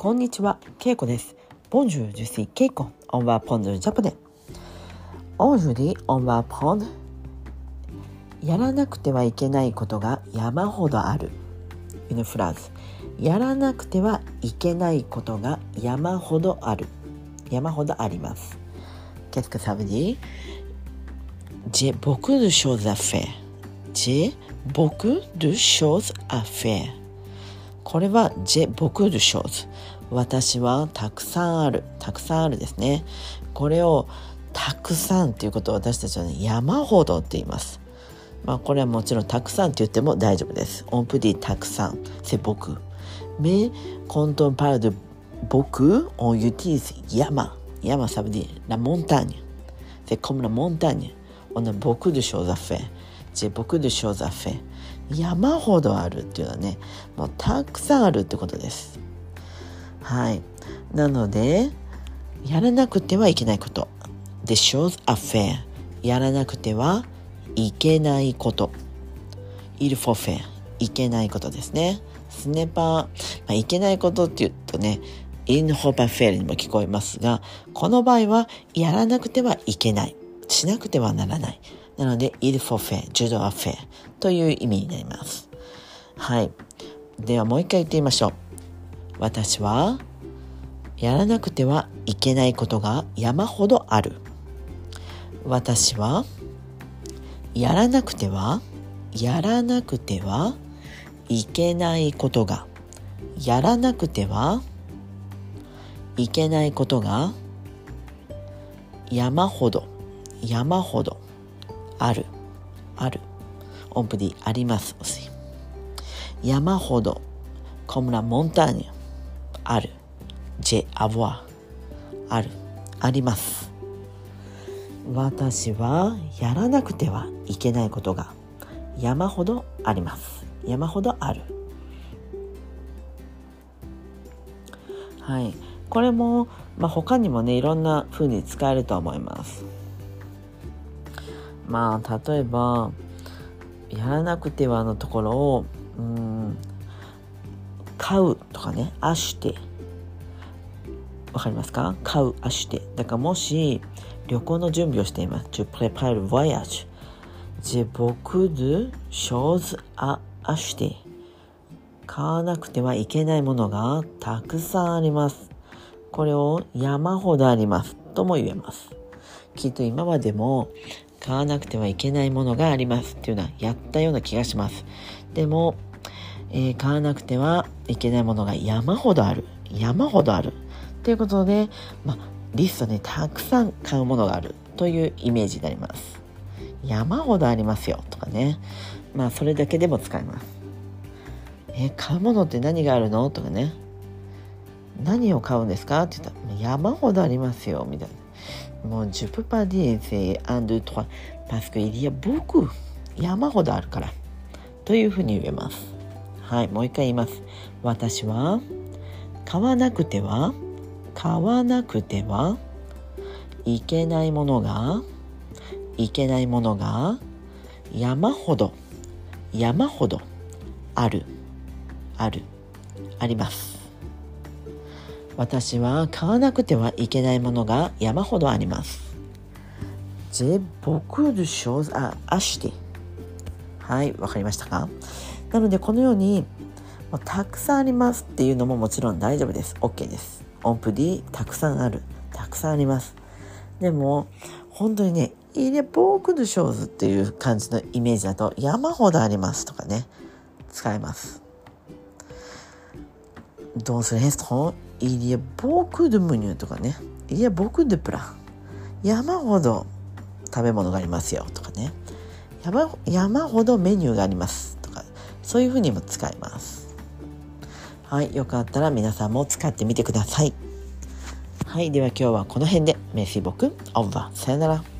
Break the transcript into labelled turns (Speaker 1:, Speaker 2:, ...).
Speaker 1: こんにちは、けいこです。 Bonjour, je suis Keiko, on va apprendre du japonais. Aujourd'hui, on va apprendre.やらなくてはいけないことが山ほどある。 Une phrase.やらなくてはいけないことが山ほどある。山ほどあります。 Qu'est-ce que ça veut dire. J'ai beaucoup de choses à faire. J'ai beaucoup de choses à f aire. これは「J'ai beaucoup de choses」私はたくさんある。たくさんあるですね。これを「たくさん」ということを私たちは、「山ほど」って言います。まあこれはもちろん「たくさん」って言っても大丈夫です「On peut dire たくさん」「せぼく。め・コントン・パルド・ボク・オン・ユティーズ・ヤマ」「・サブディ・ラ・モンターニュ」「せ・コム・ラ・モンターニュ」「おの・ボク・ド・ショーザ・フェ」「ジェ・ボでしょうざザ・フェ」「山ほどあるっていうのはねもうたくさんあるってことです。はい。なのでやらなくてはいけないこと The choses à faire やらなくてはいけないこと。Il faut faire いけないことですね。スネパー、まあ、いけないことって言うとねインホパフェールにも聞こえますが、この場合はやらなくてはいけない。しなくてはならない。なので、il faut faire, je dois faire という意味になります。はい。ではもう一回言ってみましょう。私は、やらなくてはいけないことが山ほどある。私は、やらなくては、やらなくてはいけないことが、やらなくてはいけないことが山ほど、山ほどあるある。オンプディあります。山ほどコムラモンターニュある。ジェアボア。ある。あります。私はやらなくてはいけないことが山ほどあります。山ほどある。はい。これも、まあ、他にもねいろんな風に使えると思います。まあ例えばやらなくてはのところをうん買うとかねあして。わかりますか？買うあして。だからもし旅行の準備をしています。Je prépare le voyage J'ai beaucoup de choses à acheter 買わなくてはいけないものがたくさんあります。これを山ほどあります。とも言えます。きっと今までも買わなくてはいけないものがありますっていうのはやったような気がします。でも、えー、買わなくてはいけないものが山ほどある。山ほどある。ということで、まあ、リストにたくさん買うものがあるというイメージになります。山ほどありますよとかね。まあ、それだけでも使います。え買うものって何があるのとかね。何を買うんですかって言ったら、山ほどありますよ、みたいな。もう、je peux pas dire c'est 1, 2, 3 parce qu'il y a beaucoup 山ほどあるからというふうに言えます。はい、もう一回言います。私は買わなくては買わなくてはいけないものがいけないものが山ほど山ほどあるあるあります。私は買わなくてはいけないものが山ほどあります。J'ai beaucoup de choses à acheter. はい、わかりましたか？なのでこのようにたくさんありますっていうのももちろん大丈夫です。OK です。オンプディたくさんある。たくさんあります。でも本当にね、いれ beaucoup de choses っていう感じのイメージだと山ほどありますとかね、使えます。Dans ce restaurant, il y a beaucoup de menus とかね。il y a beaucoup de plats。山ほど食べ物がありますよとかね。山山ほどメニューがありますとか、そういうふうにも使います。はい、よかったら皆さんも使ってみてください。はい、では今日はこの辺で。メシボク、オーバー。さよなら。